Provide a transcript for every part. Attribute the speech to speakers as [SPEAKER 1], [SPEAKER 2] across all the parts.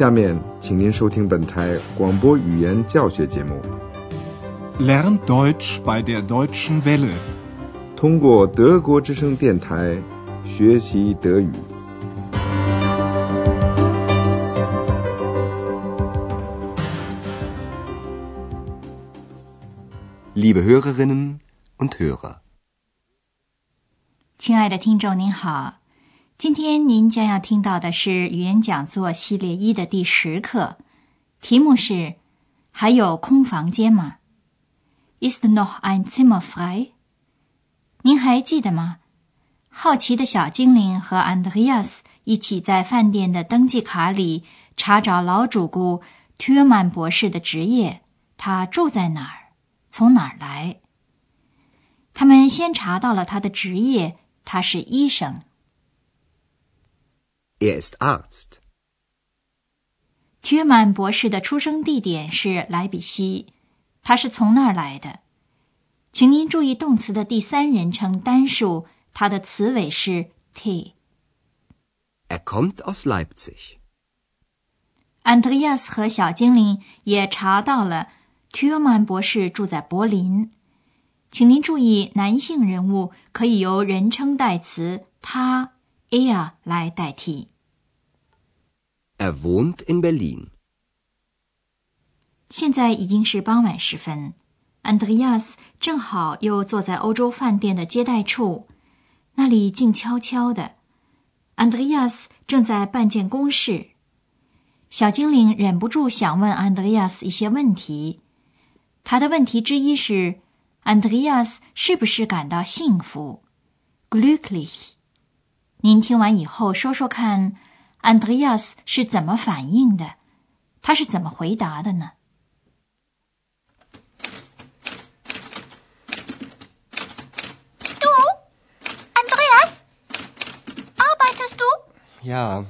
[SPEAKER 1] 下面，请您收听本台广播语言教学节目。
[SPEAKER 2] Lern Deutsch bei der Deutschen Welle.
[SPEAKER 1] 通过德国之声电台学习德语。
[SPEAKER 3] Liebe Hörerinnen und Hörer,
[SPEAKER 4] 亲爱的听众您好，今天您将要听到的是语言讲座系列一的第十课，题目是“还有空房间吗 ”？Ist noch ein Zimmer frei？您还记得吗？好奇的小精灵和 Andreas 一起在饭店的登记卡里查找老主顾 t u r m a n 博士的职业，他住在哪儿，从哪儿来。他们先查到了他的职业，他是医生。
[SPEAKER 3] Er ist Arzt.
[SPEAKER 4] 图尔曼博士的出生地点是莱比锡，他是从那儿来的。请您注意动词的第三人称单数，它的词尾是 t。
[SPEAKER 3] Er kommt aus Leipzig.
[SPEAKER 4] 安德烈亚斯和小精灵也查到了图尔曼博士住在柏林。请您注意，男性人物可以由人称代词他 er 来代替。
[SPEAKER 3] Er wohnt in Berlin.
[SPEAKER 4] 现在已经是傍晚时分，，Andreas 正好又坐在欧洲饭店的接待处，那里静悄悄的。Andreas 正在办件公事，小精灵忍不住想问 Andreas 一些问题。他的问题之一是：：Andreas 是不是感到幸福 （glücklich）？您听完以后说说看，安德烈亚斯是怎么反应的？他是怎么回答的呢
[SPEAKER 5] ？Du? Andreas? Arbeitest du?
[SPEAKER 3] Ja,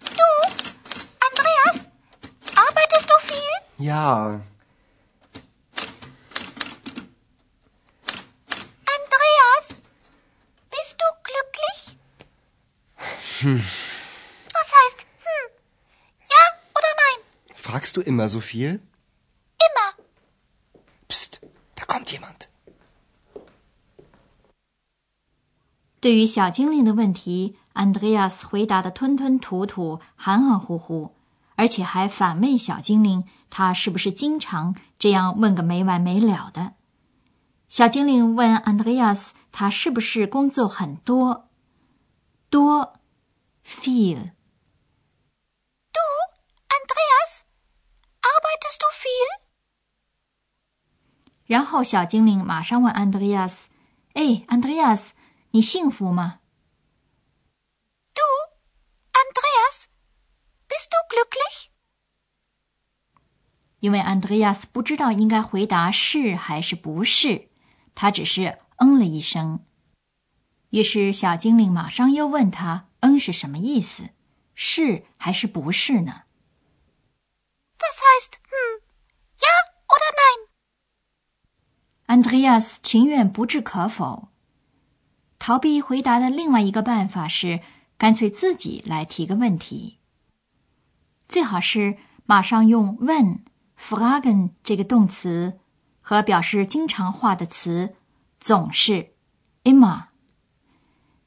[SPEAKER 5] Du? Andreas? Arbeitest du viel?
[SPEAKER 3] ja,
[SPEAKER 5] Andreas? Bist du glücklich? Was heißt hm? Ja oder nein?
[SPEAKER 3] fragst du immer so viel?
[SPEAKER 5] Immer.
[SPEAKER 3] Psst, da kommt jemand.
[SPEAKER 4] 对于小精灵的问题，，Andreas 回答的吞吞吐吐、含含糊糊，而且还反问小精灵：“他是不是经常这样问个没完没了的？”小精灵问 Andreas：“：“ 他是不是工作很多？多，feel。
[SPEAKER 5] Du? Andreas? Arbeitest du viel?
[SPEAKER 4] 然后小精灵马上问安德烈亚斯：“哎，安德烈亚斯，你幸福吗？”
[SPEAKER 5] Du? Andreas? Bist du glücklich?
[SPEAKER 4] 因为 Andreas 不知道应该回答是还是不是，他只是嗯了一声。于是小精灵马上又问他：“嗯是什么意思？是还是不是呢
[SPEAKER 5] ？Was heißt hm? Ja oder nein?
[SPEAKER 4] Andreas 情愿不置可否。逃避回答的另外一个办法是，干脆自己来提个问题。最好是马上用 “when” （fragen） 这个动词和表示经常化的词总是 immer。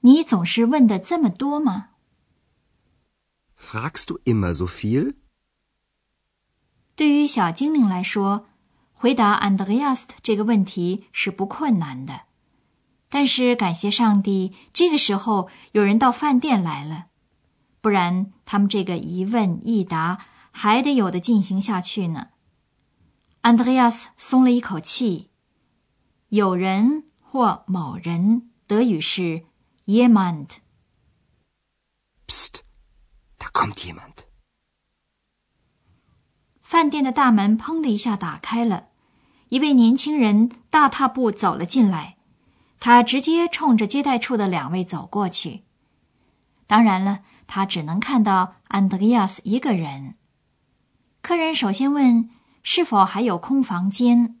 [SPEAKER 4] 你总是问的这么多吗
[SPEAKER 3] ？Fragst du immer so viel?
[SPEAKER 4] 对于小精灵来说，回答 Andreas 这个问题是不困难的。但是感谢上帝，这个时候有人到饭店来了，不然他们这个一问一答还得有的进行下去呢。Andreas 松了一口气。有人或某人，德语是 jemand。
[SPEAKER 3] Psst, da kommt jemand.
[SPEAKER 4] 饭店的大门砰的一下打开了，一位年轻人大踏步走了进来。他直接冲着接待处的两位走过去。当然了，他只能看到安德烈亚斯一个人。客人首先问是否还有空房间。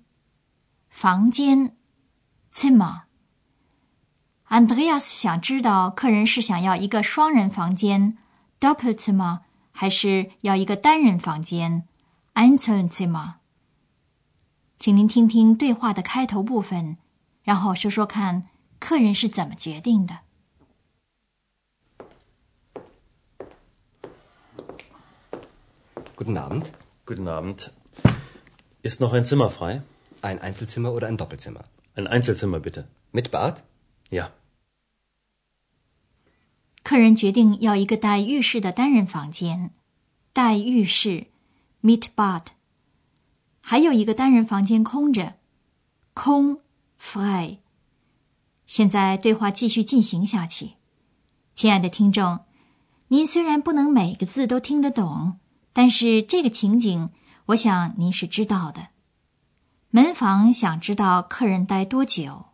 [SPEAKER 4] 房间 Zimmer。安德烈亚斯想知道客人是想要一个双人房间 Doppelzimmer，还是要一个单人房间 Einzelzimmer？请您听听对话的开头部分，然后说说看客人是怎么决定的。
[SPEAKER 3] Guten Abend.
[SPEAKER 6] Guten Abend. Ist noch ein Zimmer frei?
[SPEAKER 3] Ein Einzelzimmer oder ein Doppelzimmer?
[SPEAKER 6] Ein Einzelzimmer bitte.
[SPEAKER 3] Mit Bad?
[SPEAKER 6] Ja.
[SPEAKER 4] 客人决定要一个带浴室的单人房间，带浴室 （mit Bad），还有一个单人房间空着，空 （frei）。现在对话继续进行下去。亲爱的听众，您虽然不能每个字都听得懂，但是这个情景，我想您是知道的。门房想知道客人待多久，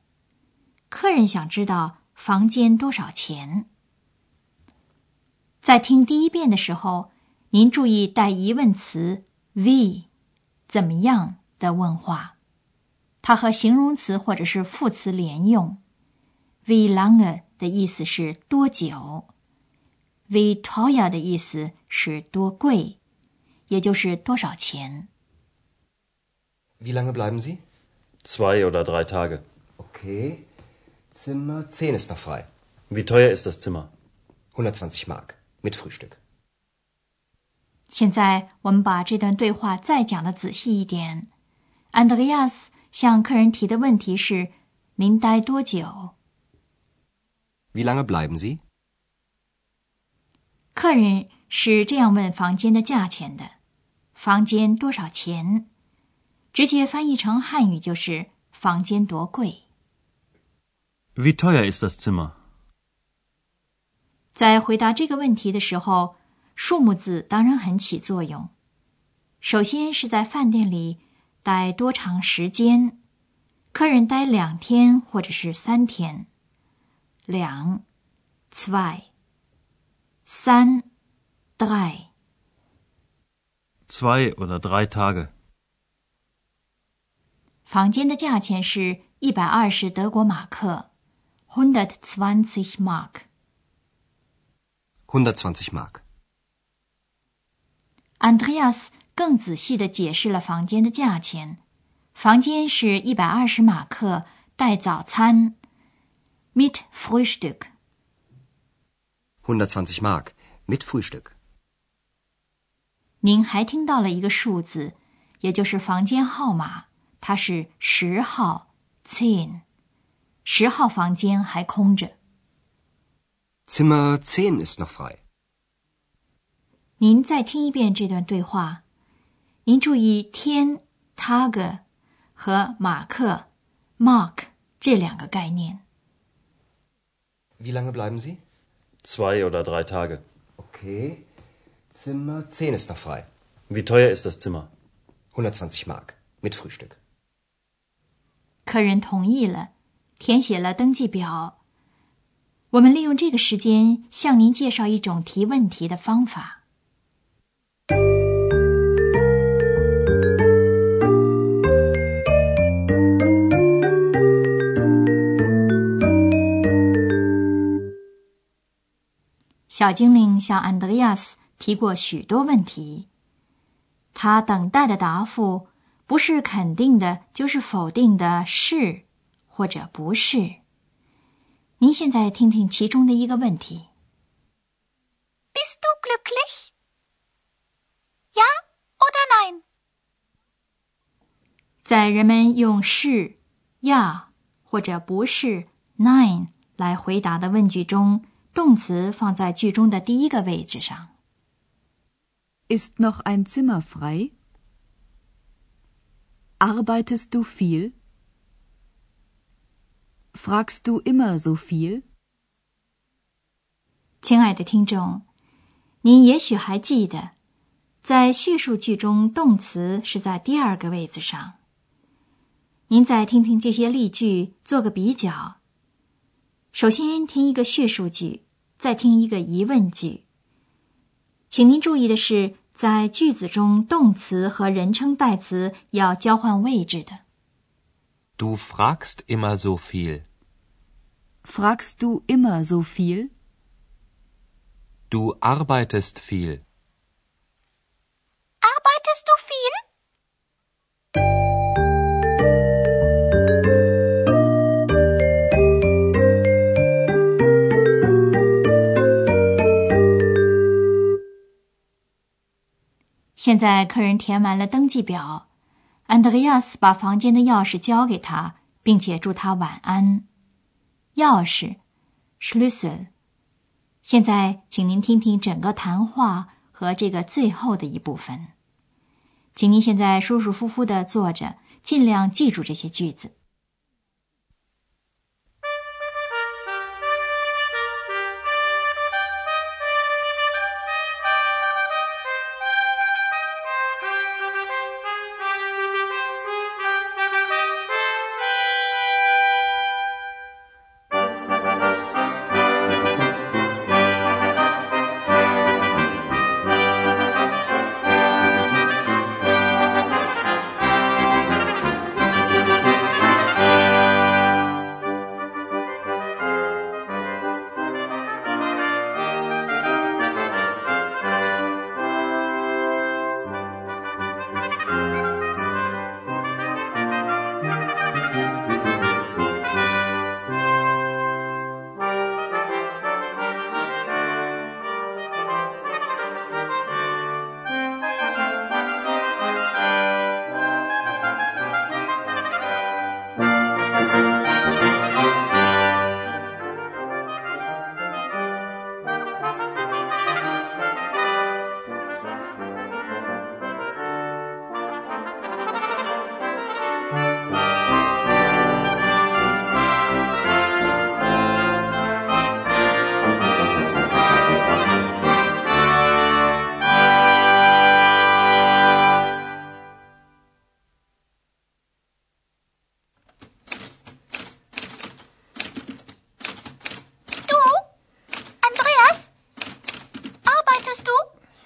[SPEAKER 4] 客人想知道房间多少钱。在听第一遍的时候，您注意带疑问词 “v” 怎么样的问话，它和形容词或者是副词连用。“Wie lange” 的意思是多久，“Wie teuer” 的意思是多贵，也就是多少钱。
[SPEAKER 3] Wie lange bleiben Sie?
[SPEAKER 6] Zwei oder drei Tage.
[SPEAKER 3] Okay. Zimmer 10 ist noch frei.
[SPEAKER 6] Wie teuer ist das Zimmer?
[SPEAKER 3] 120 Mark. Mit Frühstück.
[SPEAKER 4] 现在我们把这段对话再讲的仔细一点。安德烈亚斯向客人提的问题是：“您待多久？”
[SPEAKER 3] Wie lange bleiben Sie?
[SPEAKER 4] 客人是这样问房间的价钱的：“房间多少钱？”直接翻译成汉语就是“房间多贵
[SPEAKER 6] Wie teuer ist das Zimmer? ”。
[SPEAKER 4] 在回答这个问题的时候，数目字当然很起作用。首先是在饭店里待多长时间，客人待两天或者是三天。两，zwei，三，drei。
[SPEAKER 6] Zwei oder drei Tage.
[SPEAKER 4] 房间的价钱是一百二十德国马克 （hundertzwanzig Mark）。
[SPEAKER 3] 120 Mark.
[SPEAKER 4] Andreas 更仔细地解释了房间的价钱。房间是一百二十马克，带早餐 （mit Frühstück）。
[SPEAKER 3] 120 Mark. Mit Frühstück.
[SPEAKER 4] 您还听到了一个数字，也就是房间号码，它是十号 （zehn）。十号房间还空着。
[SPEAKER 3] Zimmer 10 ist noch frei.
[SPEAKER 4] 您再听一遍这段对话，您注意天 （Tage） 和马克 （Mark） 这两个概念。
[SPEAKER 3] Wie lange bleiben Sie?
[SPEAKER 6] Zwei oder drei Tage.
[SPEAKER 3] Okay. Zimmer 10 ist noch frei.
[SPEAKER 6] Wie teuer ist das Zimmer?
[SPEAKER 3] 120 Mark. Mit Frühstück.
[SPEAKER 4] 客人同意了，填写了登记表。我们利用这个时间向您介绍一种提问题的方法。小精灵向安德烈亚斯提过许多问题，他等待的答复不是肯定的，就是否定的，是或者不是。您现在听听其中的一个问题。
[SPEAKER 5] Bist du glücklich? Ja oder nein?
[SPEAKER 4] 在人们用是、呀或者不是 （nein） 来回答的问句中，动词放在句中的第一个位置上。
[SPEAKER 7] Ist noch ein Zimmer frei? Arbeitest du viel? Frags du immer so viel?
[SPEAKER 4] 亲爱的听众，您也许还记得，在叙述句中，动词是在第二个位子上。您再听听这些例句，做个比较。首先听一个叙述句，再听一个疑问句。请您注意的是，在句子中，动词和人称代词要交换位置的。
[SPEAKER 8] Du fragst immer so viel.
[SPEAKER 7] Fragst du immer so viel?
[SPEAKER 8] Du arbeitest viel.
[SPEAKER 5] Arbeitest du viel?
[SPEAKER 4] 现在客人填完了登记表， 安德烈亚斯把房间的钥匙交给他，并且祝他晚安。钥匙，Schlüssel。现在，请您听听整个谈话和这个最后的一部分。请您现在舒舒服服的坐着，尽量记住这些句子。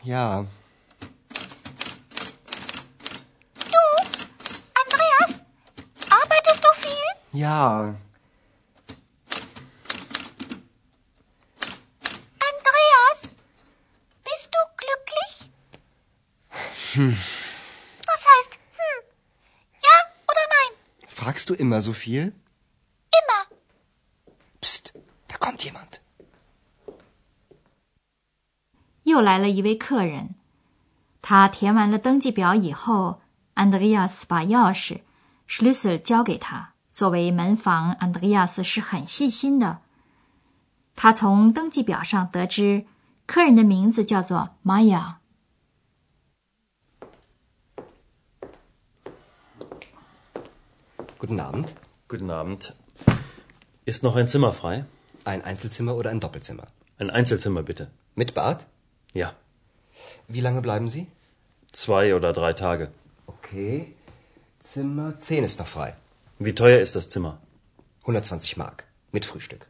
[SPEAKER 3] Ja,
[SPEAKER 5] Du? Andreas? Arbeitest du viel?
[SPEAKER 3] ja.
[SPEAKER 5] Andreas? Bist du glücklich? Was heißt hm? Ja oder nein?
[SPEAKER 3] Fragst du immer so viel?
[SPEAKER 4] 又来了一位客人，他填完了登记表以后，安德烈亚斯把钥匙 Schlüssel 交给他。作为门房，安德烈亚斯是很细心的。他从登记表上得知，客人的名字叫做玛雅。
[SPEAKER 3] Guten Abend.
[SPEAKER 6] Guten Abend. Ist noch ein Zimmer frei?
[SPEAKER 3] Ein Einzelzimmer oder ein Doppelzimmer?
[SPEAKER 6] Ein Einzelzimmer bitte.
[SPEAKER 3] Mit Bad?
[SPEAKER 6] Ja.
[SPEAKER 3] Wie lange bleiben Sie?
[SPEAKER 6] Zwei oder drei Tage.
[SPEAKER 3] Okay. Zimmer 10 ist noch frei.
[SPEAKER 6] Wie teuer ist das Zimmer?
[SPEAKER 3] 120 Mark. Mit Frühstück.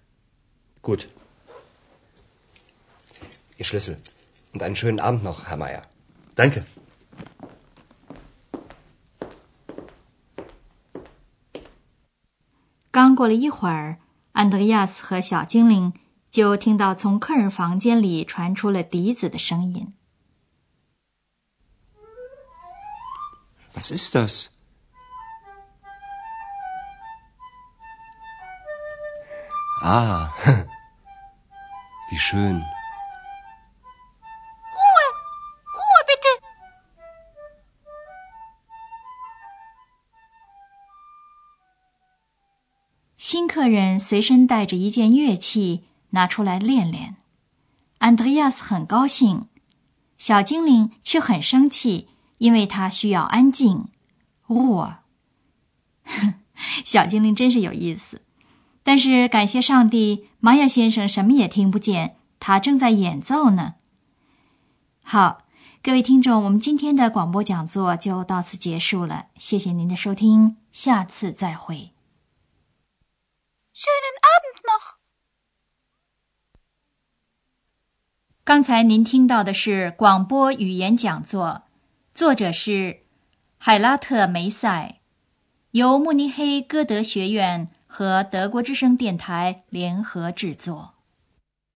[SPEAKER 6] Gut.
[SPEAKER 3] Ihr Schlüssel. Und einen schönen Abend noch, Herr Meier.
[SPEAKER 6] Danke.
[SPEAKER 4] 刚过了一会儿，安德烈亚斯和小精灵 就听到从客人房间里传出了笛子的声音。
[SPEAKER 8] Was ist das?
[SPEAKER 3] Ah, wie schön.
[SPEAKER 5] Ruhe! Ruhe bitte!
[SPEAKER 4] 新客人随身带着一件乐器，拿出来练练。安德烈亚斯很高兴，小精灵却很生气，因为他需要安静。我，小精灵真是有意思。但是感谢上帝，玛雅先生什么也听不见，他正在演奏呢。好，各位听众，我们今天的广播讲座就到此结束了，谢谢您的收听，下次再会。
[SPEAKER 5] Schönen Abend noch!
[SPEAKER 4] 刚才您听到的是广播语言讲座，作者是海拉特梅塞，由慕尼黑歌德学院和德国之声电台联合制作。